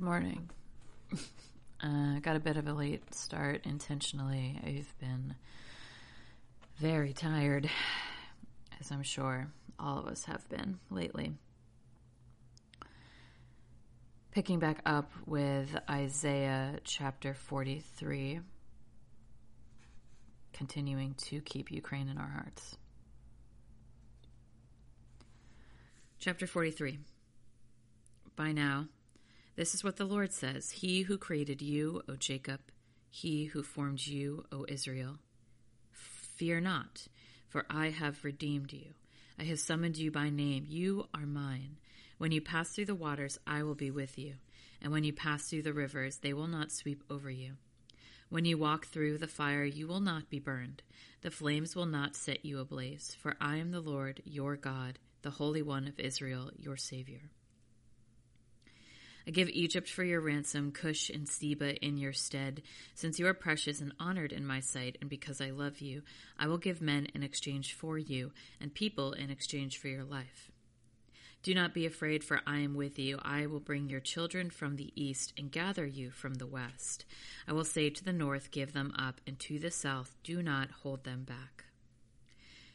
Good morning. Uh, got a bit of a late start intentionally. I've been very tired, as I'm sure all of us have been lately. Picking back up with Isaiah chapter 43, continuing to keep Ukraine in our hearts. Chapter 43. By now, this is what the Lord says He who created you, O Jacob, he who formed you, O Israel. Fear not, for I have redeemed you. I have summoned you by name. You are mine. When you pass through the waters, I will be with you. And when you pass through the rivers, they will not sweep over you. When you walk through the fire, you will not be burned. The flames will not set you ablaze. For I am the Lord, your God, the Holy One of Israel, your Savior. I give Egypt for your ransom, Cush and Seba in your stead. Since you are precious and honored in my sight, and because I love you, I will give men in exchange for you, and people in exchange for your life. Do not be afraid, for I am with you. I will bring your children from the east and gather you from the west. I will say to the north, Give them up, and to the south, Do not hold them back.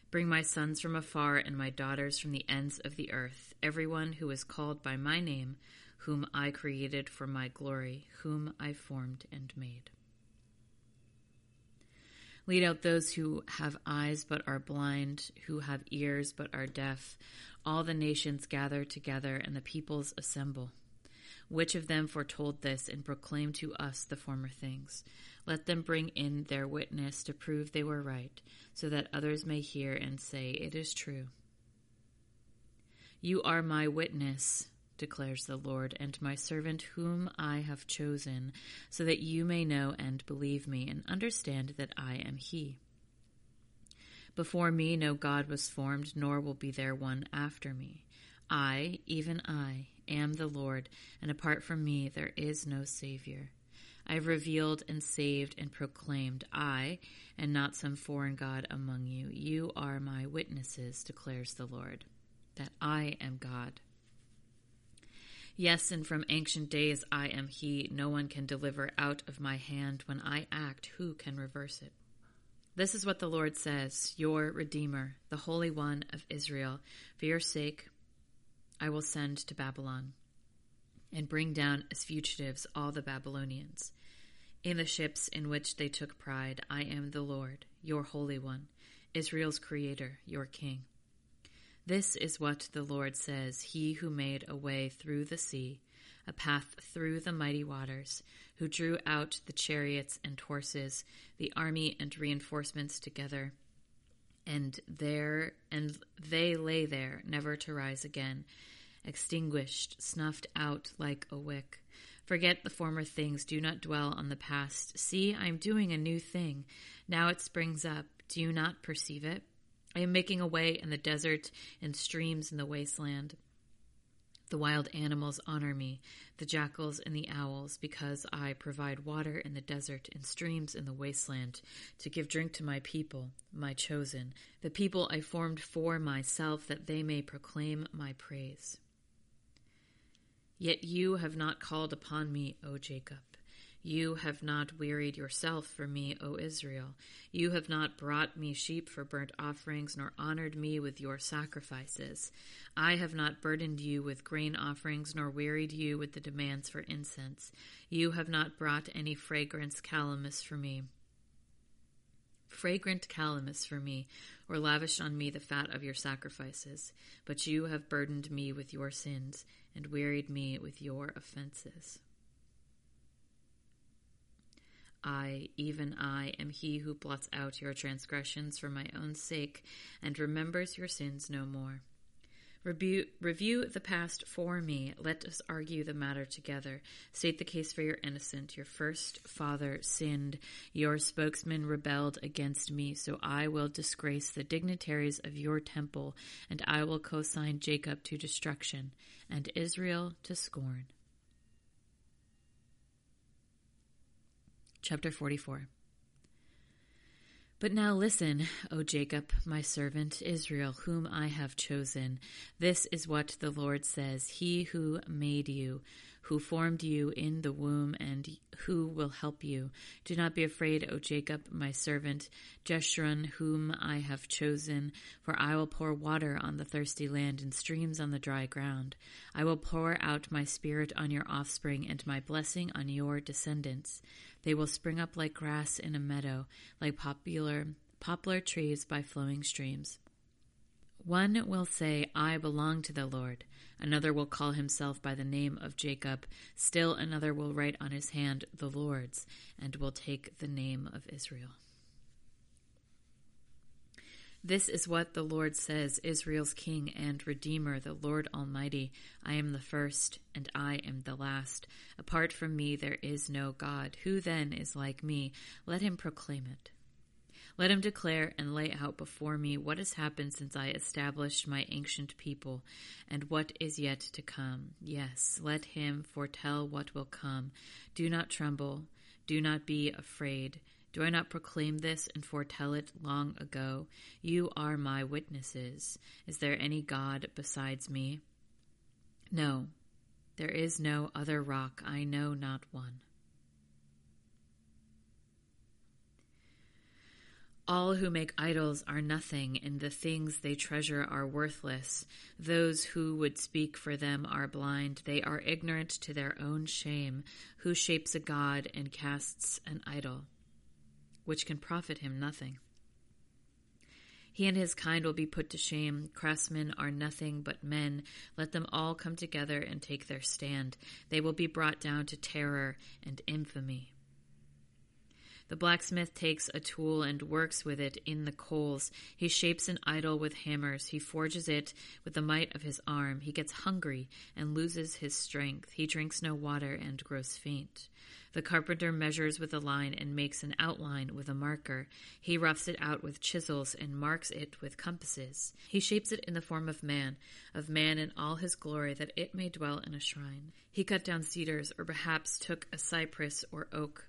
Bring my sons from afar and my daughters from the ends of the earth, everyone who is called by my name whom I created for my glory, whom I formed and made. Lead out those who have eyes but are blind, who have ears but are deaf. All the nations gather together, and the peoples assemble. Which of them foretold this and proclaimed to us the former things? Let them bring in their witness to prove they were right, so that others may hear and say, It is true. You are my witness, declares the Lord, and my servant whom I have chosen, so that you may know and believe me, and understand that I am He. Before me no God was formed, nor will be there one after me. I, even I, am the Lord, and apart from me there is no Savior. I have revealed and saved and proclaimed, I, and not some foreign God among you. You are my witnesses, declares the Lord, that I am God. Yes, and from ancient days I am he. No one can deliver out of my hand. When I act, who can reverse it? This is what the Lord says, your Redeemer, the Holy One of Israel. For your sake, I will send to Babylon and bring down as fugitives all the Babylonians. In the ships in which they took pride, I am the Lord, your Holy One, Israel's Creator, your King. This is what the Lord says He who made a way through the sea, a path through the mighty waters, who drew out the chariots and horses, the army and reinforcements together. And there, and they lay there, never to rise again, extinguished, snuffed out like a wick. Forget the former things, do not dwell on the past. See, I am doing a new thing. Now it springs up. Do you not perceive it? I am making a way in the desert and streams in the wasteland. The wild animals honor me, the jackals and the owls, because I provide water in the desert and streams in the wasteland to give drink to my people, my chosen, the people I formed for myself, that they may proclaim my praise. Yet you have not called upon me, O Jacob. You have not wearied yourself for me, O Israel. You have not brought me sheep for burnt offerings, nor honored me with your sacrifices. I have not burdened you with grain offerings, nor wearied you with the demands for incense. You have not brought any fragrance calamus for me. Fragrant calamus for me, or lavished on me the fat of your sacrifices. But you have burdened me with your sins, and wearied me with your offenses. I, even I, am he who blots out your transgressions for my own sake and remembers your sins no more. Review, review, the past for me. Let us argue the matter together. State the case for your innocent. Your first father sinned. Your spokesman rebelled against me. So I will disgrace the dignitaries of your temple, and I will co-sign Jacob to destruction and Israel to scorn. Chapter 44 But now listen, O Jacob, my servant, Israel, whom I have chosen. This is what the Lord says He who made you, who formed you in the womb, and who will help you. Do not be afraid, O Jacob, my servant, Jeshurun, whom I have chosen, for I will pour water on the thirsty land and streams on the dry ground. I will pour out my spirit on your offspring and my blessing on your descendants. They will spring up like grass in a meadow, like popular poplar trees by flowing streams. One will say, I belong to the Lord. Another will call himself by the name of Jacob. Still another will write on his hand, the Lord's, and will take the name of Israel. This is what the Lord says Israel's King and Redeemer, the Lord Almighty. I am the first, and I am the last. Apart from me, there is no God. Who then is like me? Let him proclaim it. Let him declare and lay out before me what has happened since I established my ancient people, and what is yet to come. Yes, let him foretell what will come. Do not tremble. Do not be afraid. Do I not proclaim this and foretell it long ago? You are my witnesses. Is there any God besides me? No, there is no other rock. I know not one. All who make idols are nothing, and the things they treasure are worthless. Those who would speak for them are blind. They are ignorant to their own shame. Who shapes a god and casts an idol? Which can profit him nothing. He and his kind will be put to shame. Craftsmen are nothing but men. Let them all come together and take their stand. They will be brought down to terror and infamy. The blacksmith takes a tool and works with it in the coals. He shapes an idol with hammers. He forges it with the might of his arm. He gets hungry and loses his strength. He drinks no water and grows faint. The carpenter measures with a line and makes an outline with a marker. He roughs it out with chisels and marks it with compasses. He shapes it in the form of man, of man in all his glory, that it may dwell in a shrine. He cut down cedars, or perhaps took a cypress or oak.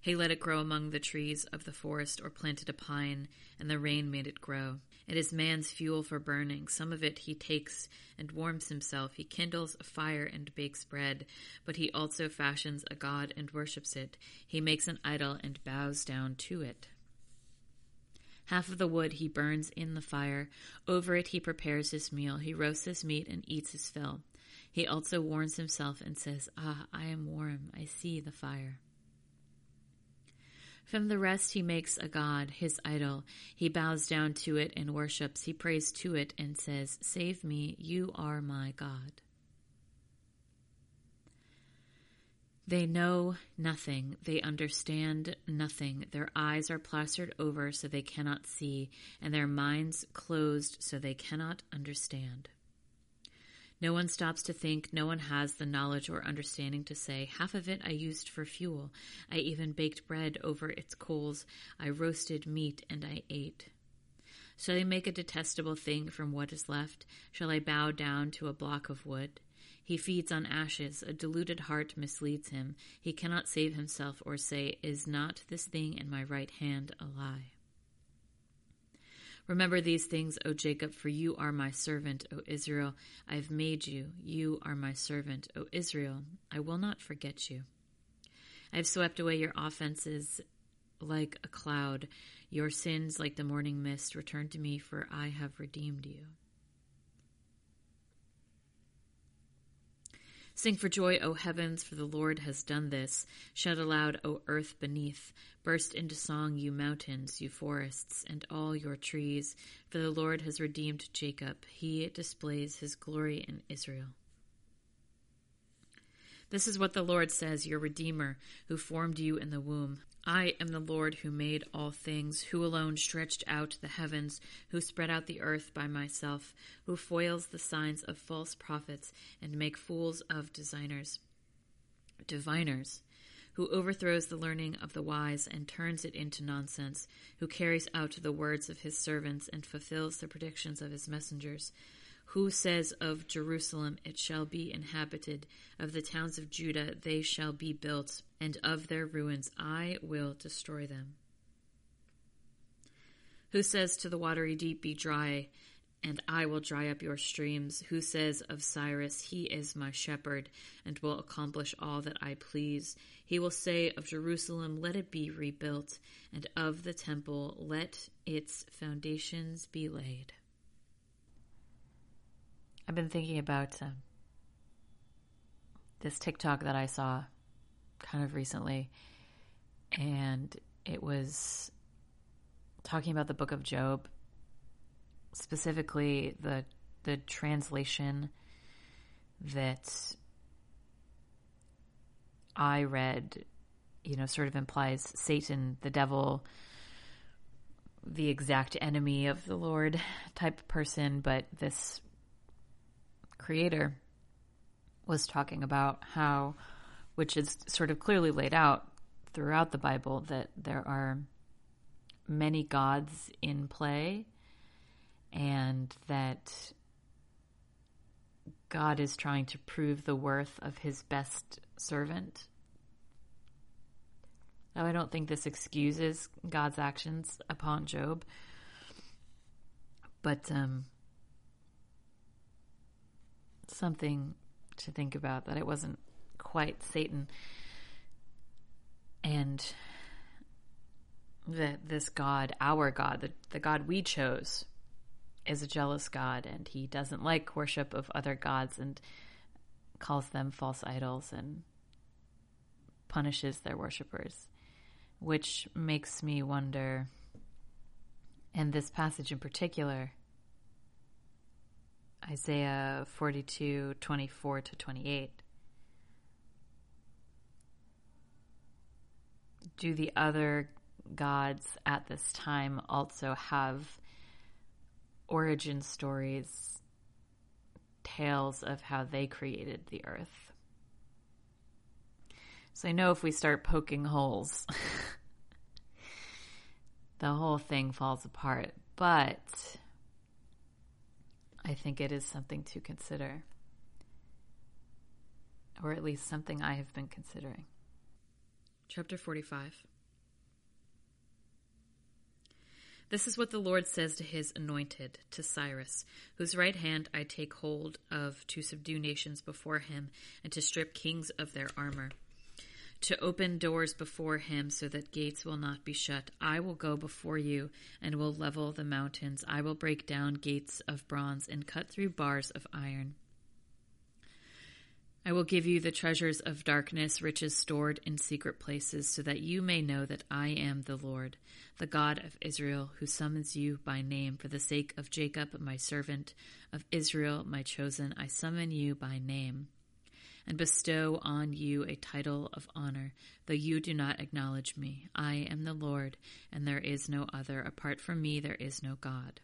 He let it grow among the trees of the forest, or planted a pine, and the rain made it grow. It is man's fuel for burning. Some of it he takes and warms himself. He kindles a fire and bakes bread, but he also fashions a god and worships it. He makes an idol and bows down to it. Half of the wood he burns in the fire. Over it he prepares his meal. He roasts his meat and eats his fill. He also warms himself and says, Ah, I am warm. I see the fire. From the rest he makes a god, his idol. He bows down to it and worships. He prays to it and says, Save me, you are my God. They know nothing. They understand nothing. Their eyes are plastered over so they cannot see, and their minds closed so they cannot understand. No one stops to think, no one has the knowledge or understanding to say, half of it I used for fuel. I even baked bread over its coals. I roasted meat and I ate. Shall I make a detestable thing from what is left? Shall I bow down to a block of wood? He feeds on ashes. A deluded heart misleads him. He cannot save himself or say, Is not this thing in my right hand a lie? Remember these things, O Jacob, for you are my servant, O Israel. I have made you. You are my servant, O Israel. I will not forget you. I have swept away your offenses like a cloud, your sins like the morning mist. Return to me, for I have redeemed you. Sing for joy, O heavens, for the Lord has done this. Shout aloud, O earth beneath. Burst into song, you mountains, you forests, and all your trees, for the Lord has redeemed Jacob. He displays his glory in Israel. This is what the Lord says, your Redeemer, who formed you in the womb. I am the Lord who made all things, who alone stretched out the heavens, who spread out the earth by myself, who foils the signs of false prophets and make fools of designers, diviners, who overthrows the learning of the wise and turns it into nonsense, who carries out the words of his servants and fulfills the predictions of his messengers who says of Jerusalem, It shall be inhabited, of the towns of Judah, they shall be built, and of their ruins I will destroy them. Who says to the watery deep, Be dry, and I will dry up your streams? Who says of Cyrus, He is my shepherd, and will accomplish all that I please? He will say of Jerusalem, Let it be rebuilt, and of the temple, Let its foundations be laid. I've been thinking about um, this TikTok that I saw kind of recently, and it was talking about the book of Job, specifically the the translation that I read, you know, sort of implies Satan, the devil, the exact enemy of the Lord type person, but this creator was talking about how, which is sort of clearly laid out throughout the Bible, that there are many gods in play and that God is trying to prove the worth of his best servant. Now, I don't think this excuses God's actions upon Job, but um, something to think about that it wasn't quite Satan. And that this God, our God, the, the God we chose, is a jealous God and he doesn't like worship of other gods and calls them false idols and punishes their worshippers, which makes me wonder, in this passage in particular, Isaiah 42 24 to 28. Do the other gods at this time also have origin stories, tales of how they created the earth? So I know if we start poking holes, the whole thing falls apart. But I think it is something to consider, or at least something I have been considering. Chapter 45 This is what the Lord says to his anointed, to Cyrus, whose right hand I take hold of to subdue nations before him and to strip kings of their armor to open doors before him so that gates will not be shut. I will go before you and will level the mountains. I will break down gates of bronze and cut through bars of iron. I will give you the treasures of darkness, riches stored in secret places, so that you may know that I am the Lord, the God of Israel, who summons you by name for the sake of Jacob, my servant, of Israel, my chosen. I summon you by name and bestow on you a title of honor, though you do not acknowledge me. I am the Lord, and there is no other. Apart from me, there is no God.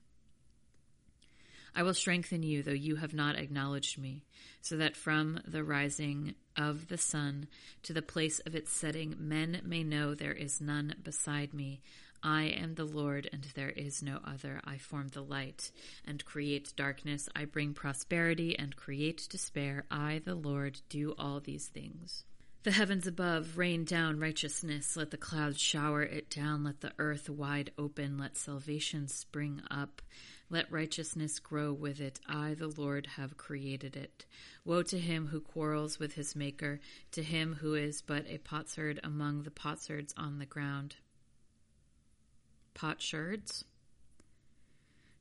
I will strengthen you, though you have not acknowledged me, so that from the rising of the sun to the place of its setting, men may know there is none beside me. I am the Lord, and there is no other. I form the light and create darkness. I bring prosperity and create despair. I, the Lord, do all these things. The heavens above rain down righteousness. Let the clouds shower it down. Let the earth wide open. Let salvation spring up. Let righteousness grow with it. I, the Lord, have created it. Woe to him who quarrels with his maker, to him who is but a potsherd among the potsherds on the ground potsherds?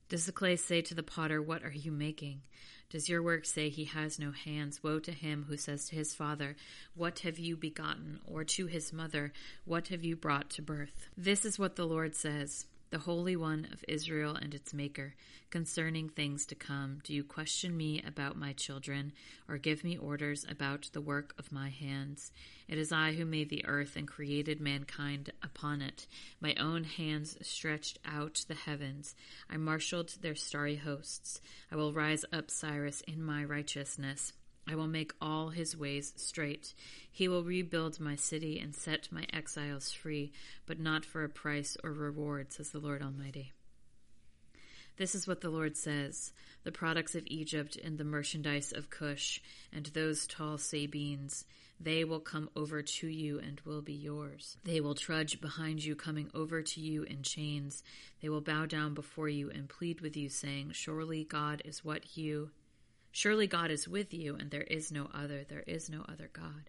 Does the clay say to the potter, What are you making? Does your work say he has no hands? Woe to him who says to his father, What have you begotten? Or to his mother, What have you brought to birth? This is what the Lord says the Holy One of Israel and its Maker, concerning things to come. Do you question me about my children, or give me orders about the work of my hands? It is I who made the earth and created mankind upon it. My own hands stretched out the heavens. I marshaled their starry hosts. I will rise up Cyrus in my righteousness. I will make all his ways straight. He will rebuild my city and set my exiles free, but not for a price or reward, says the Lord Almighty. This is what the Lord says The products of Egypt and the merchandise of Cush and those tall Sabeans, they will come over to you and will be yours. They will trudge behind you, coming over to you in chains. They will bow down before you and plead with you, saying, Surely God is what you. Surely God is with you, and there is no other. There is no other God.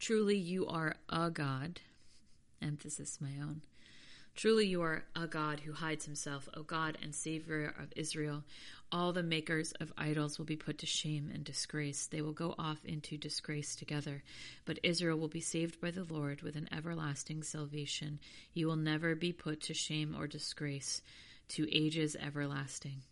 Truly you are a God. Emphasis my own Truly you are a God who hides himself, O God and Savior of Israel. All the makers of idols will be put to shame and disgrace. They will go off into disgrace together. But Israel will be saved by the Lord with an everlasting salvation. You will never be put to shame or disgrace to ages everlasting.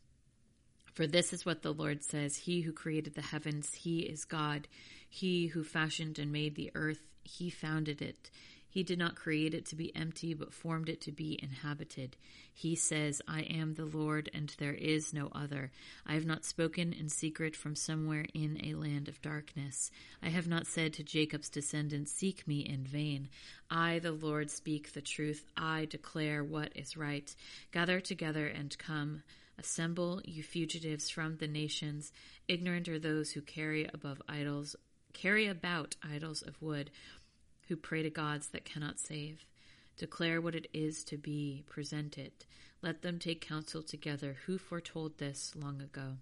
For this is what the Lord says He who created the heavens, He is God. He who fashioned and made the earth, He founded it. He did not create it to be empty, but formed it to be inhabited. He says, I am the Lord, and there is no other. I have not spoken in secret from somewhere in a land of darkness. I have not said to Jacob's descendants, Seek me in vain. I, the Lord, speak the truth. I declare what is right. Gather together and come. Assemble, you fugitives from the nations. Ignorant are those who carry above idols, carry about idols of wood who pray to gods that cannot save. Declare what it is to be, present it. Let them take counsel together. Who foretold this long ago?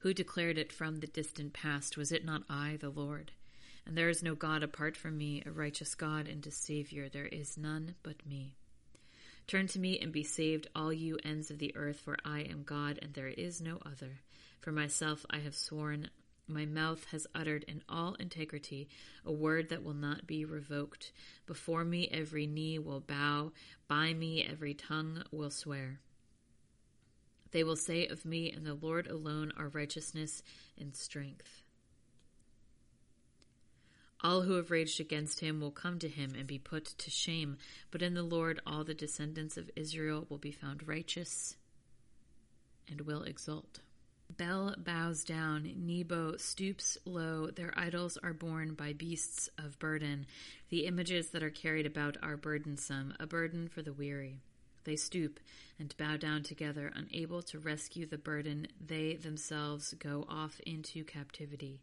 Who declared it from the distant past? Was it not I, the Lord? And there is no God apart from me, a righteous God and a Savior. There is none but me. Turn to me and be saved, all you ends of the earth, for I am God and there is no other. For myself I have sworn my mouth has uttered in all integrity a word that will not be revoked. Before me every knee will bow, by me every tongue will swear. They will say of me and the Lord alone are righteousness and strength. All who have raged against him will come to him and be put to shame, but in the Lord all the descendants of Israel will be found righteous and will exult. Bel bows down, Nebo stoops low. Their idols are borne by beasts of burden. The images that are carried about are burdensome, a burden for the weary. They stoop and bow down together, unable to rescue the burden. They themselves go off into captivity.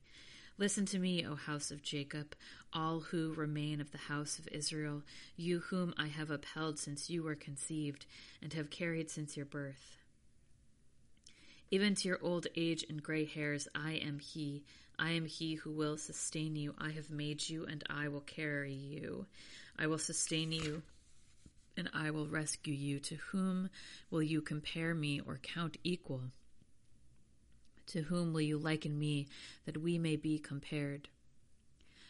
Listen to me, O house of Jacob, all who remain of the house of Israel, you whom I have upheld since you were conceived, and have carried since your birth. Even to your old age and gray hairs, I am He. I am He who will sustain you. I have made you, and I will carry you. I will sustain you, and I will rescue you. To whom will you compare me or count equal? To whom will you liken me that we may be compared?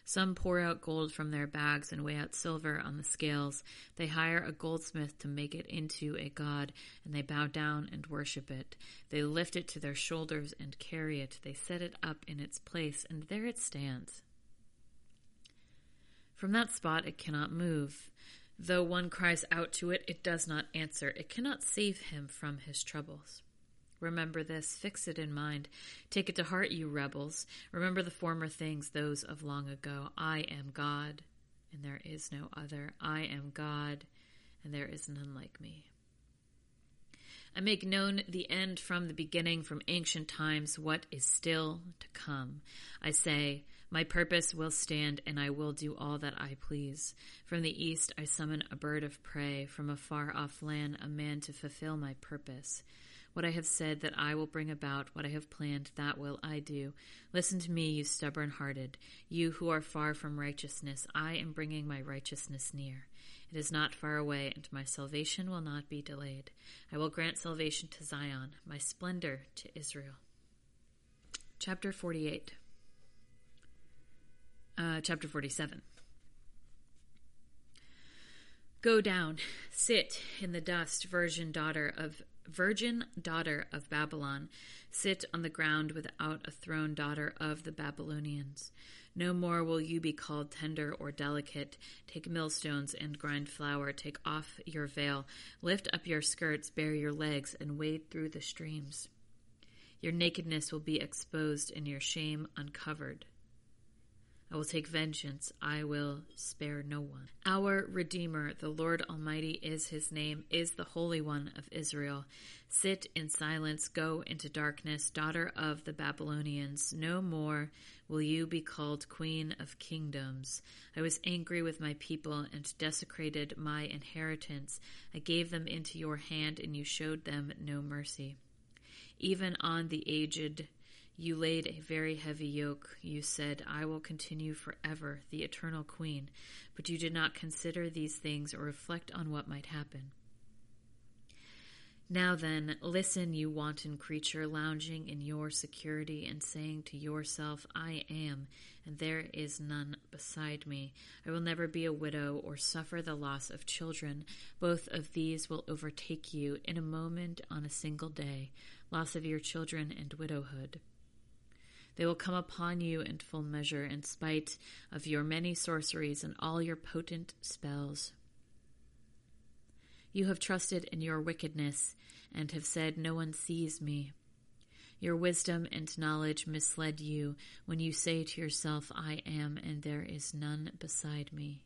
Some pour out gold from their bags and weigh out silver on the scales. They hire a goldsmith to make it into a god, and they bow down and worship it. They lift it to their shoulders and carry it. They set it up in its place, and there it stands. From that spot it cannot move. Though one cries out to it, it does not answer. It cannot save him from his troubles. Remember this, fix it in mind. Take it to heart, you rebels. Remember the former things, those of long ago. I am God, and there is no other. I am God, and there is none like me. I make known the end from the beginning, from ancient times, what is still to come. I say, My purpose will stand, and I will do all that I please. From the east I summon a bird of prey, from a far off land a man to fulfill my purpose. What I have said that I will bring about, what I have planned, that will I do. Listen to me, you stubborn hearted, you who are far from righteousness. I am bringing my righteousness near. It is not far away, and my salvation will not be delayed. I will grant salvation to Zion, my splendor to Israel. Chapter 48. Uh, chapter 47. Go down, sit in the dust, virgin daughter of virgin daughter of Babylon, sit on the ground without a throne, daughter of the Babylonians. No more will you be called tender or delicate. Take millstones and grind flour. Take off your veil. Lift up your skirts, bare your legs, and wade through the streams. Your nakedness will be exposed and your shame uncovered. I will take vengeance. I will spare no one. Our Redeemer, the Lord Almighty, is his name, is the Holy One of Israel. Sit in silence, go into darkness, daughter of the Babylonians. No more will you be called Queen of Kingdoms. I was angry with my people and desecrated my inheritance. I gave them into your hand, and you showed them no mercy. Even on the aged, you laid a very heavy yoke. You said, I will continue forever, the eternal queen. But you did not consider these things or reflect on what might happen. Now then, listen, you wanton creature, lounging in your security and saying to yourself, I am, and there is none beside me. I will never be a widow or suffer the loss of children. Both of these will overtake you in a moment on a single day loss of your children and widowhood. They will come upon you in full measure, in spite of your many sorceries and all your potent spells. You have trusted in your wickedness and have said, No one sees me. Your wisdom and knowledge misled you when you say to yourself, I am, and there is none beside me.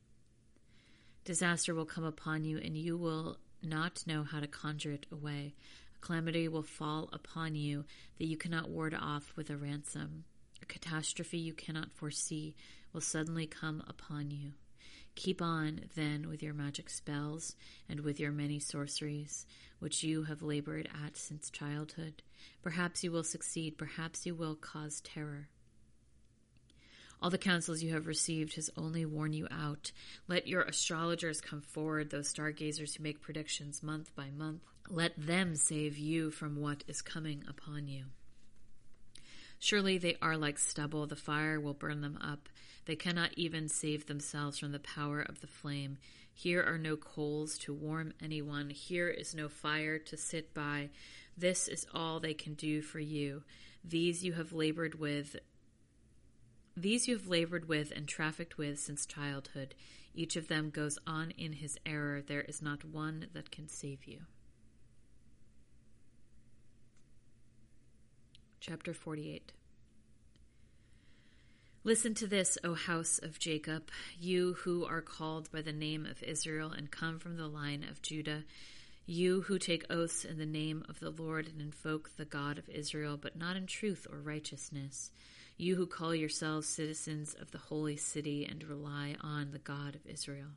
Disaster will come upon you, and you will not know how to conjure it away calamity will fall upon you that you cannot ward off with a ransom. A catastrophe you cannot foresee will suddenly come upon you. Keep on, then, with your magic spells and with your many sorceries, which you have labored at since childhood. Perhaps you will succeed, perhaps you will cause terror. All the counsels you have received has only worn you out. Let your astrologers come forward, those stargazers who make predictions month by month. Let them save you from what is coming upon you. Surely they are like stubble, the fire will burn them up. They cannot even save themselves from the power of the flame. Here are no coals to warm anyone, here is no fire to sit by. This is all they can do for you. These you have labored with, these you have labored with and trafficked with since childhood. Each of them goes on in his error. There is not one that can save you. Chapter 48 Listen to this, O house of Jacob, you who are called by the name of Israel and come from the line of Judah, you who take oaths in the name of the Lord and invoke the God of Israel, but not in truth or righteousness you who call yourselves citizens of the holy city and rely on the God of Israel.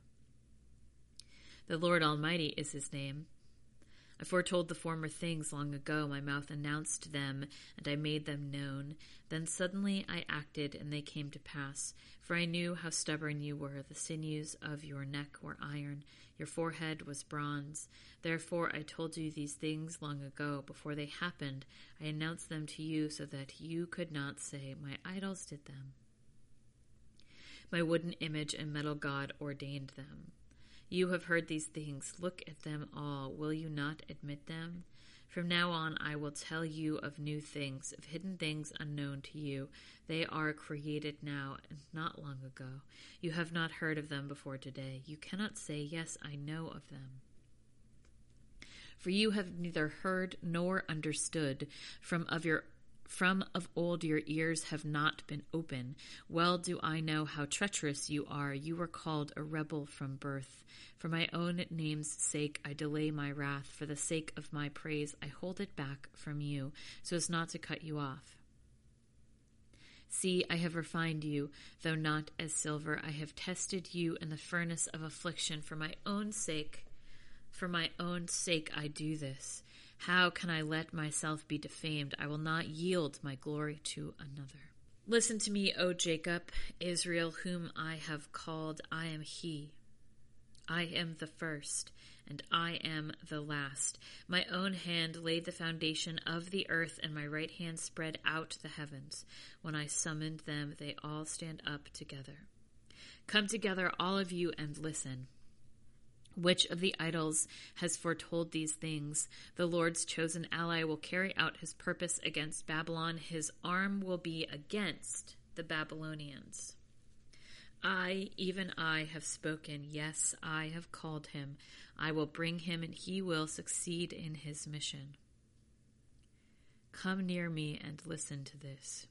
The Lord Almighty is his name. I foretold the former things long ago. My mouth announced them, and I made them known. Then suddenly I acted, and they came to pass. For I knew how stubborn you were. The sinews of your neck were iron, your forehead was bronze. Therefore I told you these things long ago. Before they happened, I announced them to you so that you could not say, My idols did them. My wooden image and metal god ordained them. You have heard these things. Look at them all. Will you not admit them? From now on, I will tell you of new things, of hidden things unknown to you. They are created now and not long ago. You have not heard of them before today. You cannot say, Yes, I know of them. For you have neither heard nor understood from of your from of old your ears have not been open. Well do I know how treacherous you are. You were called a rebel from birth. For my own name's sake I delay my wrath. For the sake of my praise I hold it back from you, so as not to cut you off. See, I have refined you, though not as silver. I have tested you in the furnace of affliction. For my own sake, for my own sake I do this. How can I let myself be defamed? I will not yield my glory to another. Listen to me, O Jacob, Israel, whom I have called. I am he. I am the first, and I am the last. My own hand laid the foundation of the earth, and my right hand spread out the heavens. When I summoned them, they all stand up together. Come together, all of you, and listen. Which of the idols has foretold these things? The Lord's chosen ally will carry out his purpose against Babylon. His arm will be against the Babylonians. I, even I, have spoken. Yes, I have called him. I will bring him, and he will succeed in his mission. Come near me and listen to this.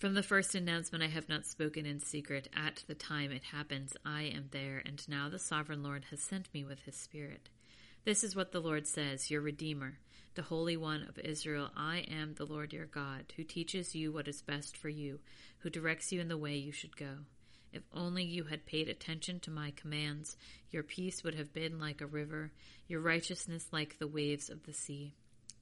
From the first announcement, I have not spoken in secret. At the time it happens, I am there, and now the sovereign Lord has sent me with his Spirit. This is what the Lord says, your Redeemer, the Holy One of Israel. I am the Lord your God, who teaches you what is best for you, who directs you in the way you should go. If only you had paid attention to my commands, your peace would have been like a river, your righteousness like the waves of the sea.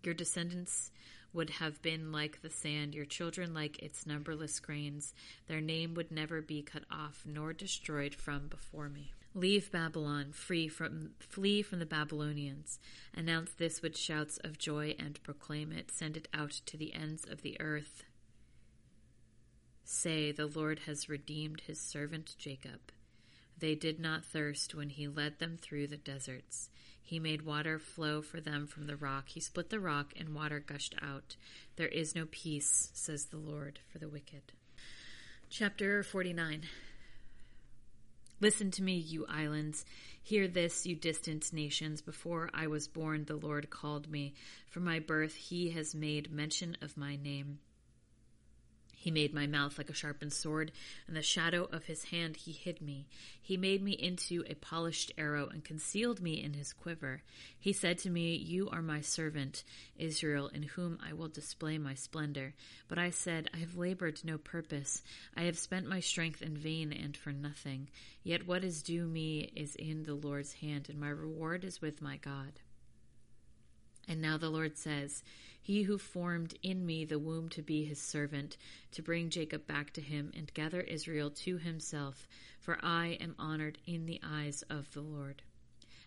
Your descendants would have been like the sand, your children like its numberless grains. Their name would never be cut off nor destroyed from before me. Leave Babylon, free from flee from the Babylonians. Announce this with shouts of joy and proclaim it. Send it out to the ends of the earth. Say, the Lord has redeemed his servant Jacob. They did not thirst when he led them through the deserts. He made water flow for them from the rock. He split the rock, and water gushed out. There is no peace, says the Lord, for the wicked. Chapter 49 Listen to me, you islands. Hear this, you distant nations. Before I was born, the Lord called me. From my birth, he has made mention of my name. He made my mouth like a sharpened sword, and the shadow of his hand he hid me. He made me into a polished arrow and concealed me in his quiver. He said to me, You are my servant, Israel, in whom I will display my splendor. But I said, I have labored no purpose. I have spent my strength in vain and for nothing. Yet what is due me is in the Lord's hand, and my reward is with my God. And now the Lord says, He who formed in me the womb to be his servant, to bring Jacob back to him and gather Israel to himself, for I am honored in the eyes of the Lord.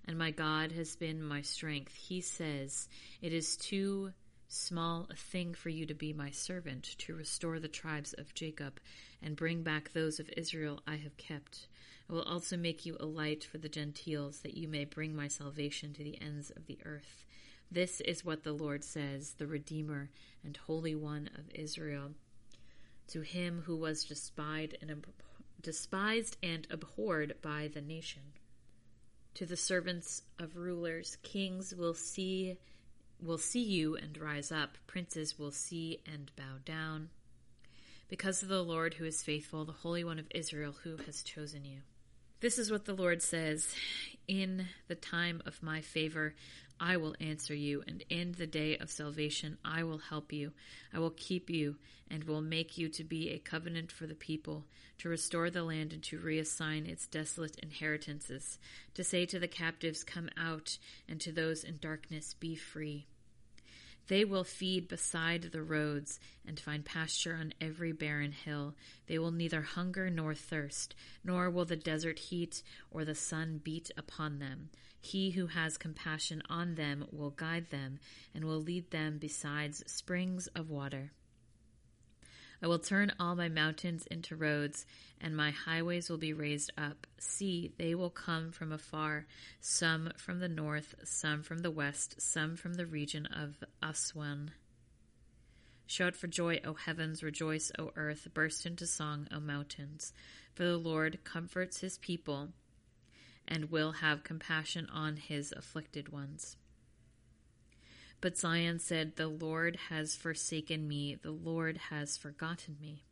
And my God has been my strength. He says, It is too small a thing for you to be my servant, to restore the tribes of Jacob and bring back those of Israel I have kept. I will also make you a light for the Gentiles, that you may bring my salvation to the ends of the earth. This is what the Lord says, the Redeemer and Holy One of Israel. To him who was despised and, despised and abhorred by the nation. To the servants of rulers, kings will see will see you and rise up, princes will see and bow down. Because of the Lord who is faithful, the Holy One of Israel who has chosen you. This is what the Lord says In the time of my favor, I will answer you, and in the day of salvation I will help you. I will keep you, and will make you to be a covenant for the people, to restore the land and to reassign its desolate inheritances, to say to the captives, Come out, and to those in darkness, Be free. They will feed beside the roads and find pasture on every barren hill. They will neither hunger nor thirst, nor will the desert heat or the sun beat upon them. He who has compassion on them will guide them and will lead them beside springs of water. I will turn all my mountains into roads, and my highways will be raised up. See, they will come from afar, some from the north, some from the west, some from the region of Aswan. Shout for joy, O heavens, rejoice, O earth, burst into song, O mountains. For the Lord comforts his people and will have compassion on his afflicted ones. But Zion said, The Lord has forsaken me, the Lord has forgotten me.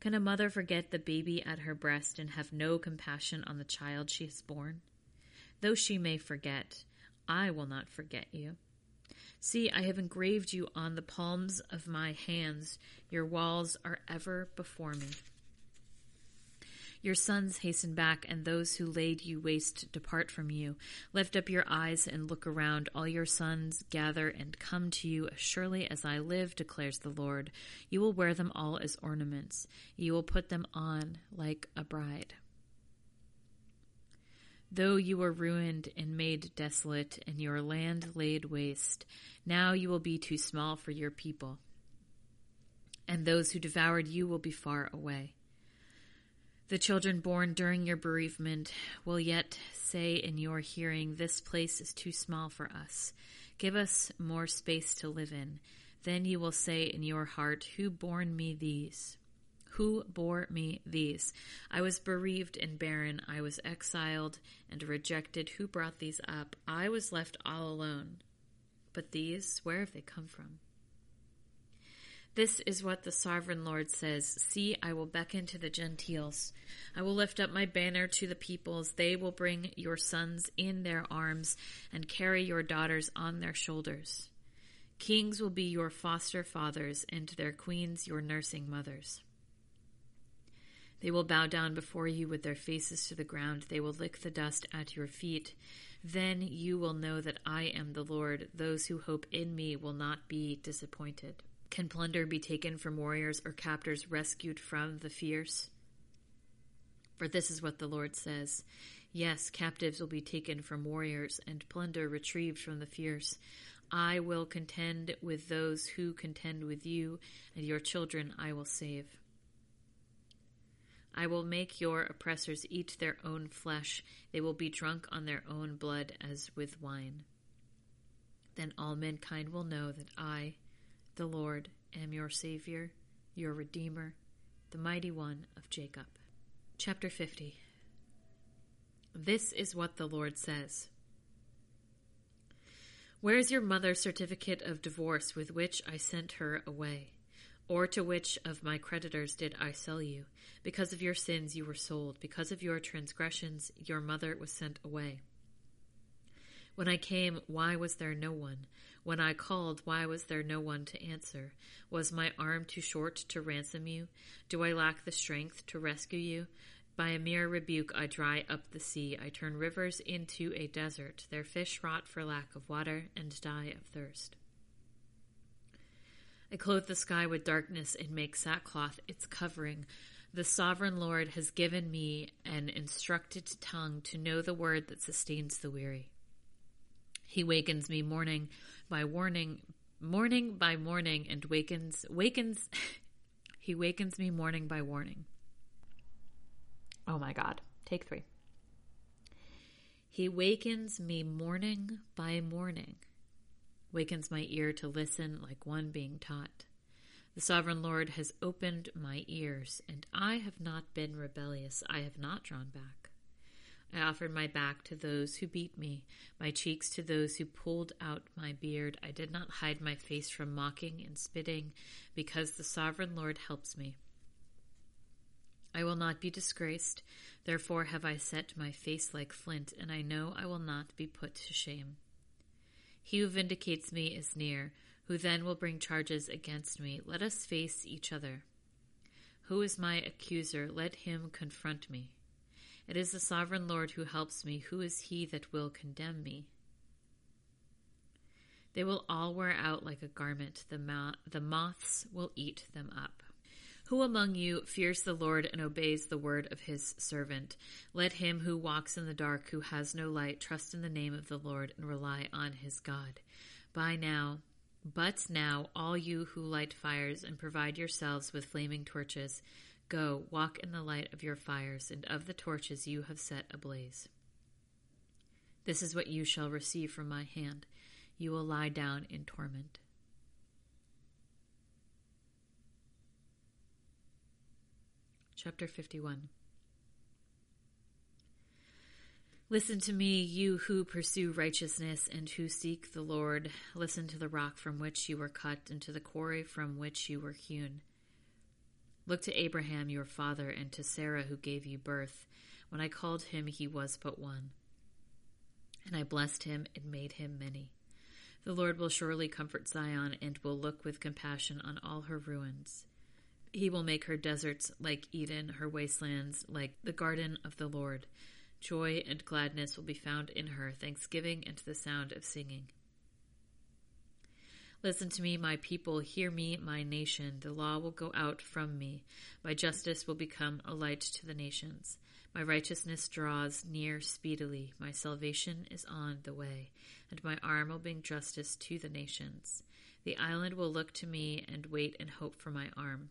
Can a mother forget the baby at her breast and have no compassion on the child she has borne? Though she may forget, I will not forget you. See, I have engraved you on the palms of my hands. Your walls are ever before me. Your sons hasten back, and those who laid you waste depart from you. Lift up your eyes and look around. All your sons gather and come to you. As surely as I live, declares the Lord, you will wear them all as ornaments. You will put them on like a bride. Though you were ruined and made desolate, and your land laid waste, now you will be too small for your people, and those who devoured you will be far away. The children born during your bereavement will yet say in your hearing, This place is too small for us. Give us more space to live in. Then you will say in your heart, Who bore me these? Who bore me these? I was bereaved and barren. I was exiled and rejected. Who brought these up? I was left all alone. But these, where have they come from? This is what the sovereign Lord says See, I will beckon to the Gentiles. I will lift up my banner to the peoples. They will bring your sons in their arms and carry your daughters on their shoulders. Kings will be your foster fathers, and their queens your nursing mothers. They will bow down before you with their faces to the ground. They will lick the dust at your feet. Then you will know that I am the Lord. Those who hope in me will not be disappointed. Can plunder be taken from warriors or captors rescued from the fierce? For this is what the Lord says Yes, captives will be taken from warriors, and plunder retrieved from the fierce. I will contend with those who contend with you, and your children I will save. I will make your oppressors eat their own flesh. They will be drunk on their own blood as with wine. Then all mankind will know that I, the Lord am your Savior, your Redeemer, the Mighty One of Jacob. Chapter 50 This is what the Lord says. Where is your mother's certificate of divorce with which I sent her away? Or to which of my creditors did I sell you? Because of your sins you were sold, because of your transgressions your mother was sent away. When I came, why was there no one? When I called, why was there no one to answer? Was my arm too short to ransom you? Do I lack the strength to rescue you? By a mere rebuke I dry up the sea. I turn rivers into a desert. Their fish rot for lack of water and die of thirst. I clothe the sky with darkness and make sackcloth its covering. The sovereign Lord has given me an instructed tongue to know the word that sustains the weary. He wakens me morning by warning, morning by morning, and wakens, wakens, he wakens me morning by warning. Oh my God. Take three. He wakens me morning by morning, wakens my ear to listen like one being taught. The sovereign Lord has opened my ears, and I have not been rebellious. I have not drawn back. I offered my back to those who beat me, my cheeks to those who pulled out my beard. I did not hide my face from mocking and spitting, because the sovereign Lord helps me. I will not be disgraced, therefore have I set my face like flint, and I know I will not be put to shame. He who vindicates me is near, who then will bring charges against me. Let us face each other. Who is my accuser? Let him confront me. It is the sovereign Lord who helps me. Who is he that will condemn me? They will all wear out like a garment. The, mo- the moths will eat them up. Who among you fears the Lord and obeys the word of his servant? Let him who walks in the dark, who has no light, trust in the name of the Lord and rely on his God. By now, but now, all you who light fires and provide yourselves with flaming torches, Go, walk in the light of your fires and of the torches you have set ablaze. This is what you shall receive from my hand. You will lie down in torment. Chapter 51 Listen to me, you who pursue righteousness and who seek the Lord. Listen to the rock from which you were cut and to the quarry from which you were hewn. Look to Abraham your father and to Sarah who gave you birth. When I called him, he was but one. And I blessed him and made him many. The Lord will surely comfort Zion and will look with compassion on all her ruins. He will make her deserts like Eden, her wastelands like the garden of the Lord. Joy and gladness will be found in her, thanksgiving and the sound of singing. Listen to me, my people. Hear me, my nation. The law will go out from me. My justice will become a light to the nations. My righteousness draws near speedily. My salvation is on the way, and my arm will bring justice to the nations. The island will look to me and wait and hope for my arm.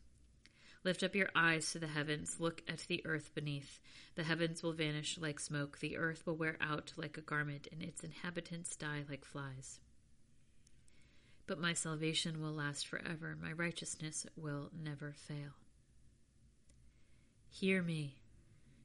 Lift up your eyes to the heavens. Look at the earth beneath. The heavens will vanish like smoke. The earth will wear out like a garment, and its inhabitants die like flies but my salvation will last forever. My righteousness will never fail. Hear me,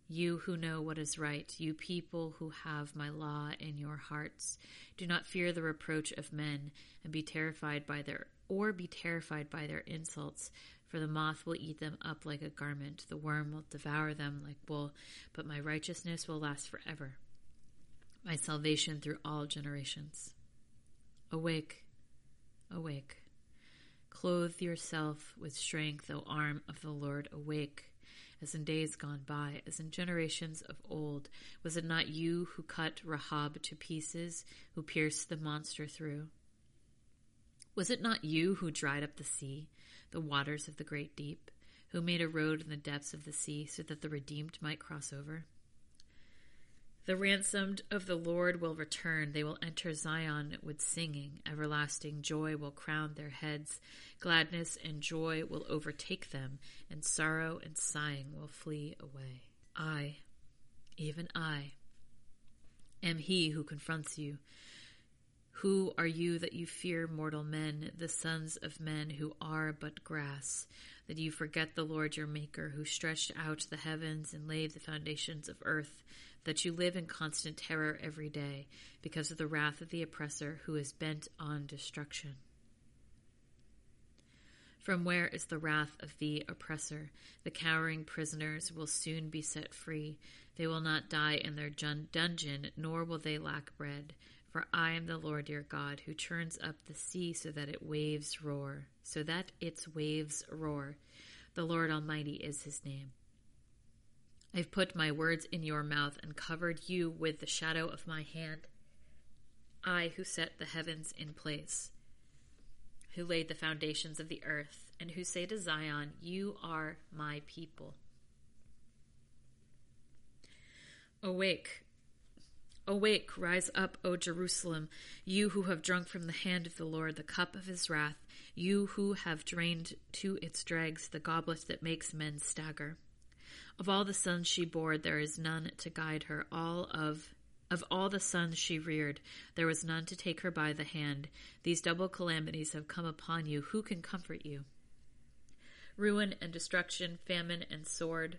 You who know what is right, you people who have my law in your hearts, do not fear the reproach of men, and be terrified by their or be terrified by their insults, for the moth will eat them up like a garment, the worm will devour them like wool, but my righteousness will last forever, my salvation through all generations. Awake, awake. Clothe yourself with strength, O arm of the Lord. Awake, as in days gone by, as in generations of old. Was it not you who cut Rahab to pieces, who pierced the monster through? Was it not you who dried up the sea, the waters of the great deep, who made a road in the depths of the sea so that the redeemed might cross over? The ransomed of the Lord will return. They will enter Zion with singing. Everlasting joy will crown their heads. Gladness and joy will overtake them, and sorrow and sighing will flee away. I, even I, am he who confronts you. Who are you that you fear mortal men, the sons of men who are but grass, that you forget the Lord your Maker, who stretched out the heavens and laid the foundations of earth? That you live in constant terror every day because of the wrath of the oppressor who is bent on destruction. From where is the wrath of the oppressor? The cowering prisoners will soon be set free. They will not die in their dungeon, nor will they lack bread. For I am the Lord your God, who turns up the sea so that it waves roar, so that its waves roar. The Lord Almighty is his name. I've put my words in your mouth and covered you with the shadow of my hand. I who set the heavens in place, who laid the foundations of the earth, and who say to Zion, You are my people. Awake, awake, rise up, O Jerusalem, you who have drunk from the hand of the Lord the cup of his wrath, you who have drained to its dregs the goblet that makes men stagger. Of all the sons she bore, there is none to guide her. All of of all the sons she reared, there was none to take her by the hand. These double calamities have come upon you. Who can comfort you? Ruin and destruction, famine and sword.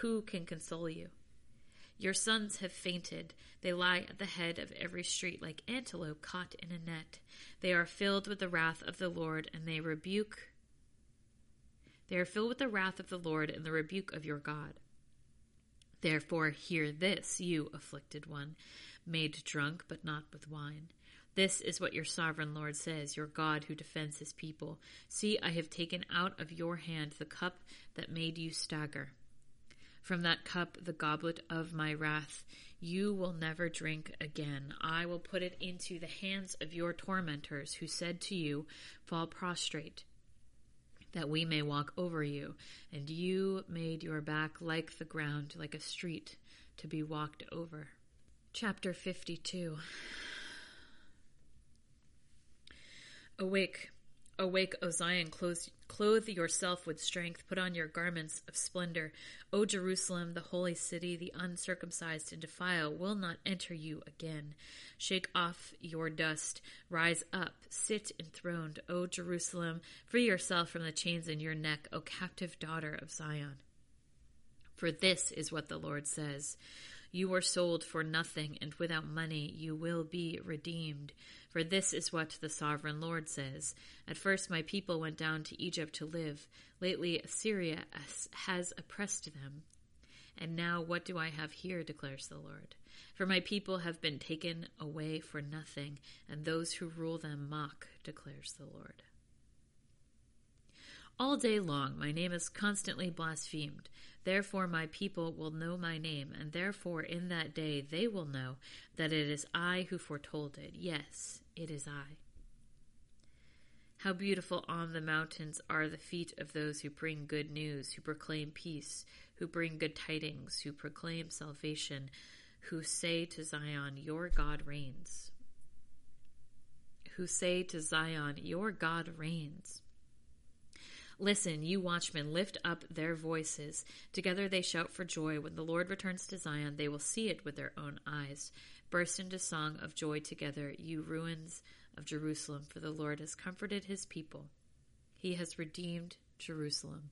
Who can console you? Your sons have fainted. They lie at the head of every street like antelope caught in a net. They are filled with the wrath of the Lord, and they rebuke they are filled with the wrath of the Lord and the rebuke of your God. Therefore, hear this, you afflicted one, made drunk, but not with wine. This is what your sovereign Lord says, your God who defends his people. See, I have taken out of your hand the cup that made you stagger. From that cup, the goblet of my wrath, you will never drink again. I will put it into the hands of your tormentors, who said to you, Fall prostrate that we may walk over you, and you made your back like the ground, like a street to be walked over. Chapter 52 Awake, awake, O Zion, close, clothe yourself with strength, put on your garments of splendor. O Jerusalem, the holy city, the uncircumcised and defiled will not enter you again. Shake off your dust. Rise up. Sit enthroned, O Jerusalem. Free yourself from the chains in your neck, O captive daughter of Zion. For this is what the Lord says. You were sold for nothing, and without money you will be redeemed. For this is what the sovereign Lord says. At first my people went down to Egypt to live. Lately Assyria has oppressed them. And now what do I have here, declares the Lord? For my people have been taken away for nothing, and those who rule them mock, declares the Lord. All day long my name is constantly blasphemed. Therefore my people will know my name, and therefore in that day they will know that it is I who foretold it. Yes, it is I. How beautiful on the mountains are the feet of those who bring good news, who proclaim peace, who bring good tidings, who proclaim salvation, who say to Zion, Your God reigns. Who say to Zion, Your God reigns. Listen, you watchmen, lift up their voices. Together they shout for joy. When the Lord returns to Zion, they will see it with their own eyes. Burst into song of joy together, you ruins of Jerusalem, for the Lord has comforted his people. He has redeemed Jerusalem.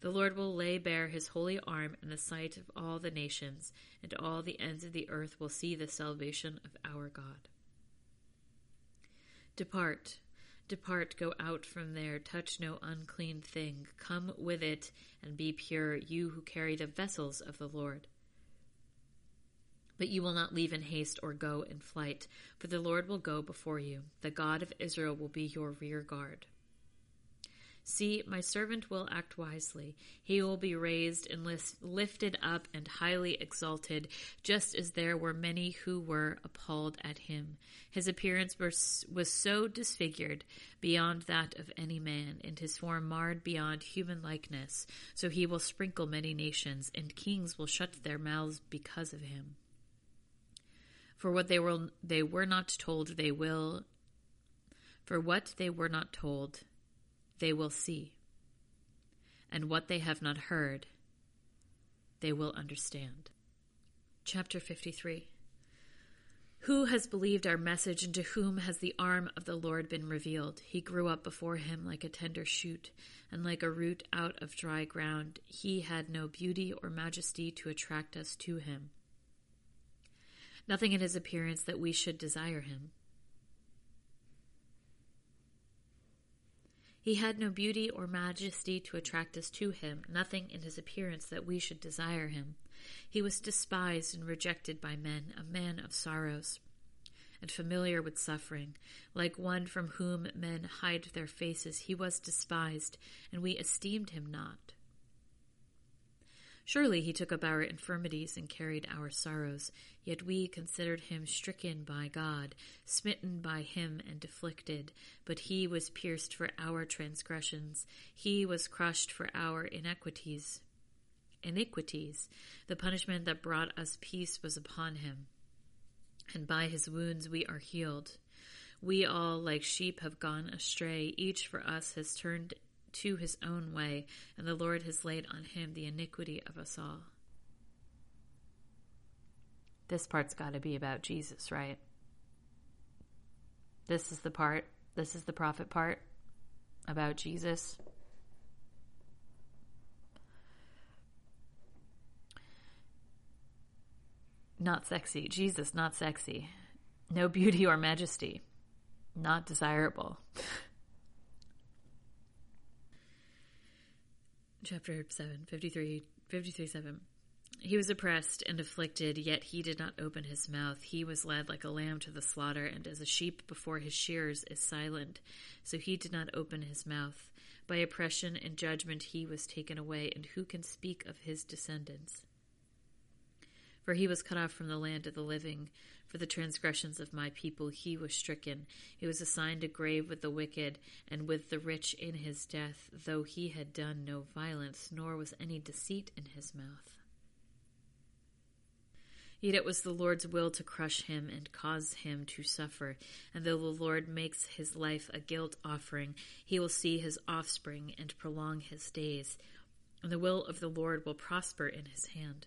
The Lord will lay bare his holy arm in the sight of all the nations, and all the ends of the earth will see the salvation of our God. Depart, depart, go out from there, touch no unclean thing, come with it, and be pure, you who carry the vessels of the Lord. But you will not leave in haste or go in flight, for the Lord will go before you. The God of Israel will be your rear guard. See, my servant will act wisely. He will be raised and lifted up and highly exalted, just as there were many who were appalled at him. His appearance was, was so disfigured beyond that of any man, and his form marred beyond human likeness. So he will sprinkle many nations, and kings will shut their mouths because of him. For what they were, they were not told, they will. For what they were not told, they will see, and what they have not heard, they will understand. Chapter 53 Who has believed our message, and to whom has the arm of the Lord been revealed? He grew up before him like a tender shoot, and like a root out of dry ground. He had no beauty or majesty to attract us to him. Nothing in his appearance that we should desire him. He had no beauty or majesty to attract us to him, nothing in his appearance that we should desire him. He was despised and rejected by men, a man of sorrows, and familiar with suffering. Like one from whom men hide their faces, he was despised, and we esteemed him not. Surely he took up our infirmities and carried our sorrows. Yet we considered him stricken by God, smitten by him and afflicted. But he was pierced for our transgressions, he was crushed for our iniquities. Iniquities. The punishment that brought us peace was upon him, and by his wounds we are healed. We all, like sheep, have gone astray. Each for us has turned to his own way, and the Lord has laid on him the iniquity of us all. This part's got to be about Jesus, right? This is the part, this is the prophet part about Jesus. Not sexy. Jesus, not sexy. No beauty or majesty. Not desirable. chapter 7, 53, 53 7. He was oppressed and afflicted, yet he did not open his mouth. He was led like a lamb to the slaughter, and as a sheep before his shearers is silent, so he did not open his mouth. By oppression and judgment he was taken away, and who can speak of his descendants? For he was cut off from the land of the living. For the transgressions of my people he was stricken. He was assigned a grave with the wicked, and with the rich in his death, though he had done no violence, nor was any deceit in his mouth. Yet it was the Lord's will to crush him and cause him to suffer. And though the Lord makes his life a guilt offering, he will see his offspring and prolong his days. And the will of the Lord will prosper in his hand.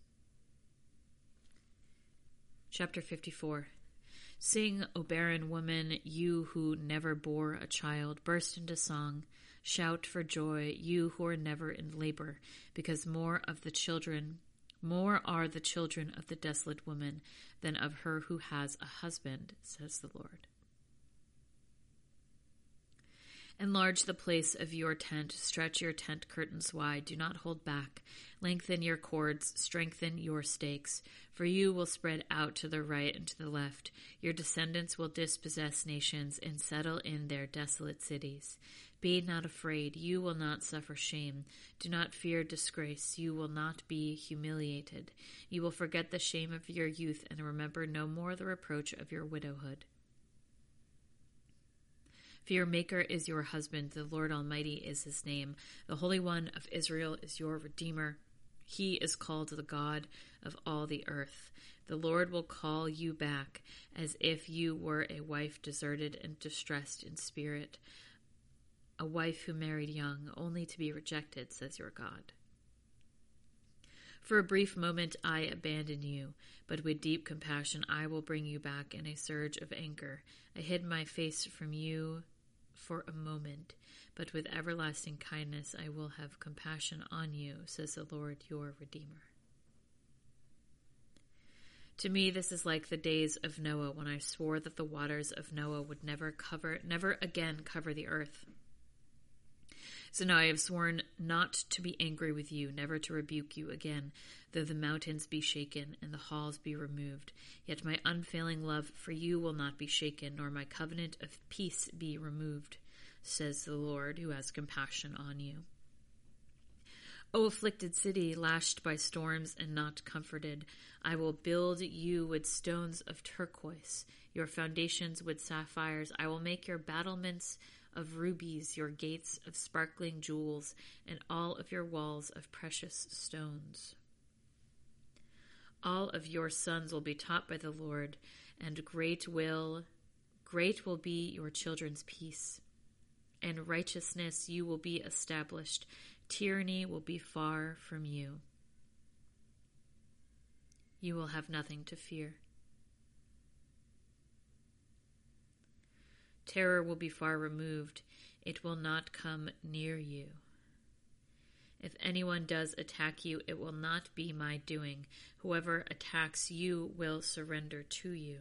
Chapter 54 Sing, O barren woman, you who never bore a child, burst into song. Shout for joy, you who are never in labor, because more of the children, more are the children of the desolate woman than of her who has a husband, says the Lord. Enlarge the place of your tent, stretch your tent curtains wide, do not hold back. Lengthen your cords, strengthen your stakes, for you will spread out to the right and to the left. Your descendants will dispossess nations and settle in their desolate cities. Be not afraid, you will not suffer shame. Do not fear disgrace, you will not be humiliated. You will forget the shame of your youth and remember no more the reproach of your widowhood. For your Maker is your husband, the Lord Almighty is his name. The Holy One of Israel is your Redeemer. He is called the God of all the earth. The Lord will call you back as if you were a wife deserted and distressed in spirit, a wife who married young, only to be rejected, says your God. For a brief moment I abandon you, but with deep compassion I will bring you back in a surge of anger. I hid my face from you for a moment, but with everlasting kindness I will have compassion on you, says the Lord your Redeemer. To me, this is like the days of Noah when I swore that the waters of Noah would never cover, never again cover the earth. So now I have sworn not to be angry with you, never to rebuke you again, though the mountains be shaken and the halls be removed. Yet my unfailing love for you will not be shaken, nor my covenant of peace be removed, says the Lord, who has compassion on you. O afflicted city, lashed by storms and not comforted, I will build you with stones of turquoise, your foundations with sapphires. I will make your battlements of rubies, your gates of sparkling jewels, and all of your walls of precious stones. All of your sons will be taught by the Lord, and great will great will be your children's peace. And righteousness you will be established. Tyranny will be far from you. You will have nothing to fear. Terror will be far removed, it will not come near you. If anyone does attack you, it will not be my doing. Whoever attacks you will surrender to you.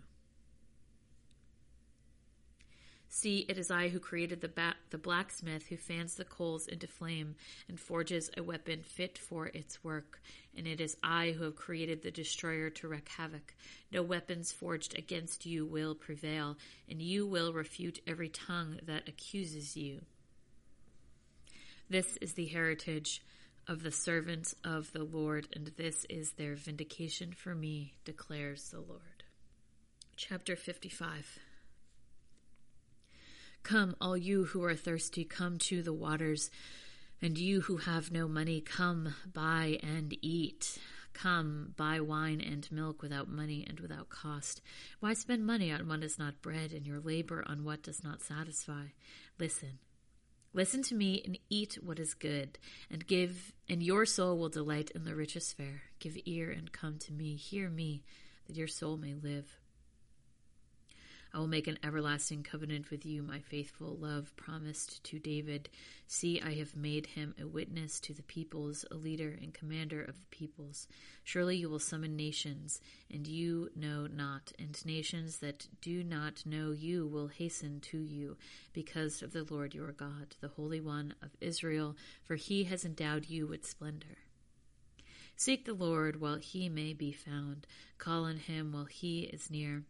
See, it is I who created the, the blacksmith who fans the coals into flame and forges a weapon fit for its work. And it is I who have created the destroyer to wreak havoc. No weapons forged against you will prevail, and you will refute every tongue that accuses you. This is the heritage of the servants of the Lord, and this is their vindication for me, declares the Lord. Chapter 55 Come, all you who are thirsty, come to the waters. And you who have no money, come, buy and eat. Come, buy wine and milk without money and without cost. Why spend money on what is not bread, and your labor on what does not satisfy? Listen. Listen to me and eat what is good, and give, and your soul will delight in the richest fare. Give ear and come to me. Hear me, that your soul may live. I will make an everlasting covenant with you, my faithful love promised to David. See, I have made him a witness to the peoples, a leader and commander of the peoples. Surely you will summon nations, and you know not, and nations that do not know you will hasten to you, because of the Lord your God, the Holy One of Israel, for he has endowed you with splendor. Seek the Lord while he may be found, call on him while he is near.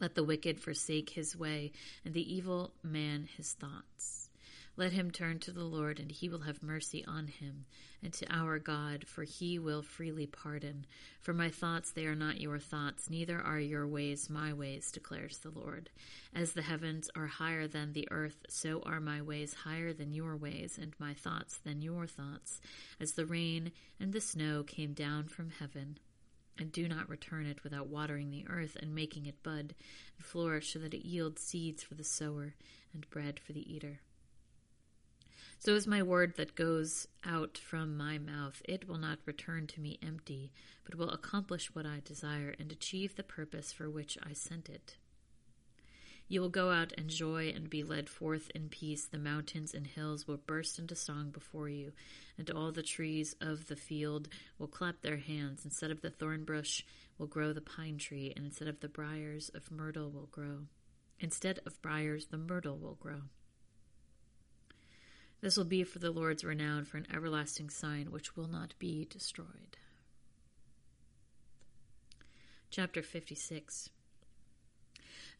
Let the wicked forsake his way, and the evil man his thoughts. Let him turn to the Lord, and he will have mercy on him, and to our God, for he will freely pardon. For my thoughts, they are not your thoughts, neither are your ways my ways, declares the Lord. As the heavens are higher than the earth, so are my ways higher than your ways, and my thoughts than your thoughts. As the rain and the snow came down from heaven, and do not return it without watering the earth and making it bud and flourish so that it yields seeds for the sower and bread for the eater. So is my word that goes out from my mouth. It will not return to me empty, but will accomplish what I desire and achieve the purpose for which I sent it. You will go out in joy and be led forth in peace. The mountains and hills will burst into song before you, and all the trees of the field will clap their hands. Instead of the thorn bush will grow the pine tree, and instead of the briars of myrtle will grow. Instead of briars, the myrtle will grow. This will be for the Lord's renown, for an everlasting sign which will not be destroyed. Chapter 56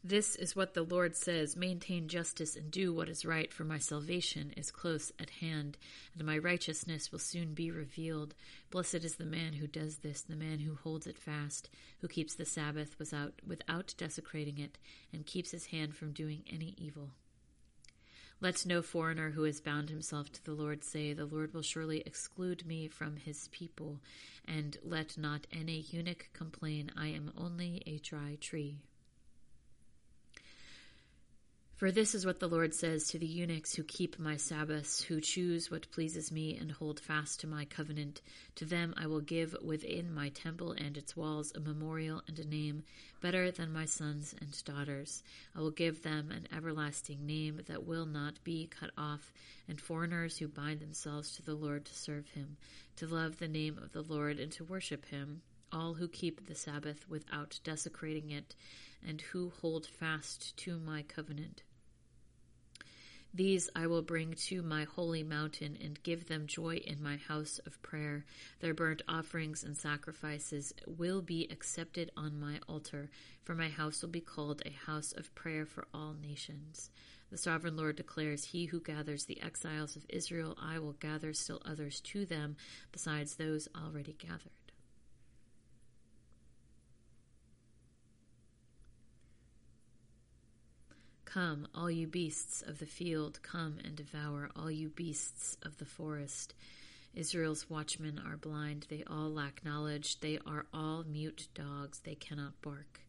this is what the Lord says Maintain justice and do what is right, for my salvation is close at hand, and my righteousness will soon be revealed. Blessed is the man who does this, the man who holds it fast, who keeps the Sabbath without, without desecrating it, and keeps his hand from doing any evil. Let no foreigner who has bound himself to the Lord say, The Lord will surely exclude me from his people. And let not any eunuch complain, I am only a dry tree. For this is what the Lord says to the eunuchs who keep my Sabbaths, who choose what pleases me and hold fast to my covenant. To them I will give within my temple and its walls a memorial and a name better than my sons and daughters. I will give them an everlasting name that will not be cut off, and foreigners who bind themselves to the Lord to serve him, to love the name of the Lord and to worship him. All who keep the Sabbath without desecrating it, and who hold fast to my covenant. These I will bring to my holy mountain and give them joy in my house of prayer. Their burnt offerings and sacrifices will be accepted on my altar, for my house will be called a house of prayer for all nations. The sovereign Lord declares, He who gathers the exiles of Israel, I will gather still others to them, besides those already gathered. Come, all you beasts of the field, come and devour, all you beasts of the forest. Israel's watchmen are blind, they all lack knowledge, they are all mute dogs, they cannot bark.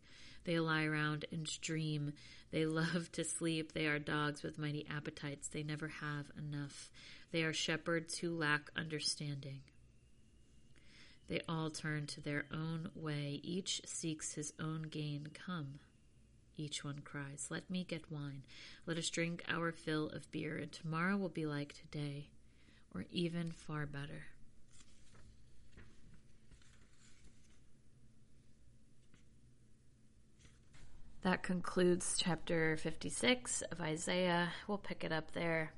They lie around and dream, they love to sleep, they are dogs with mighty appetites, they never have enough. They are shepherds who lack understanding. They all turn to their own way, each seeks his own gain. Come. Each one cries, Let me get wine. Let us drink our fill of beer, and tomorrow will be like today, or even far better. That concludes chapter 56 of Isaiah. We'll pick it up there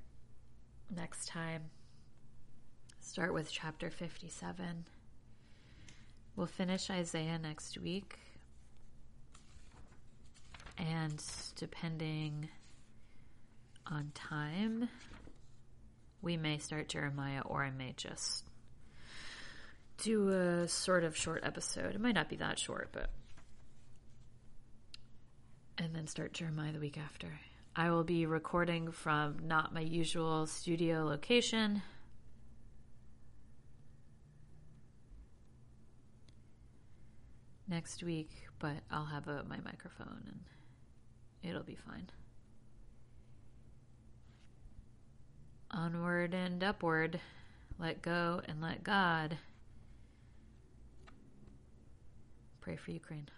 next time. Start with chapter 57. We'll finish Isaiah next week and depending on time, we may start Jeremiah or I may just do a sort of short episode. It might not be that short, but. And then start Jeremiah the week after. I will be recording from not my usual studio location. Next week, but I'll have a, my microphone and It'll be fine. Onward and upward. Let go and let God. Pray for Ukraine.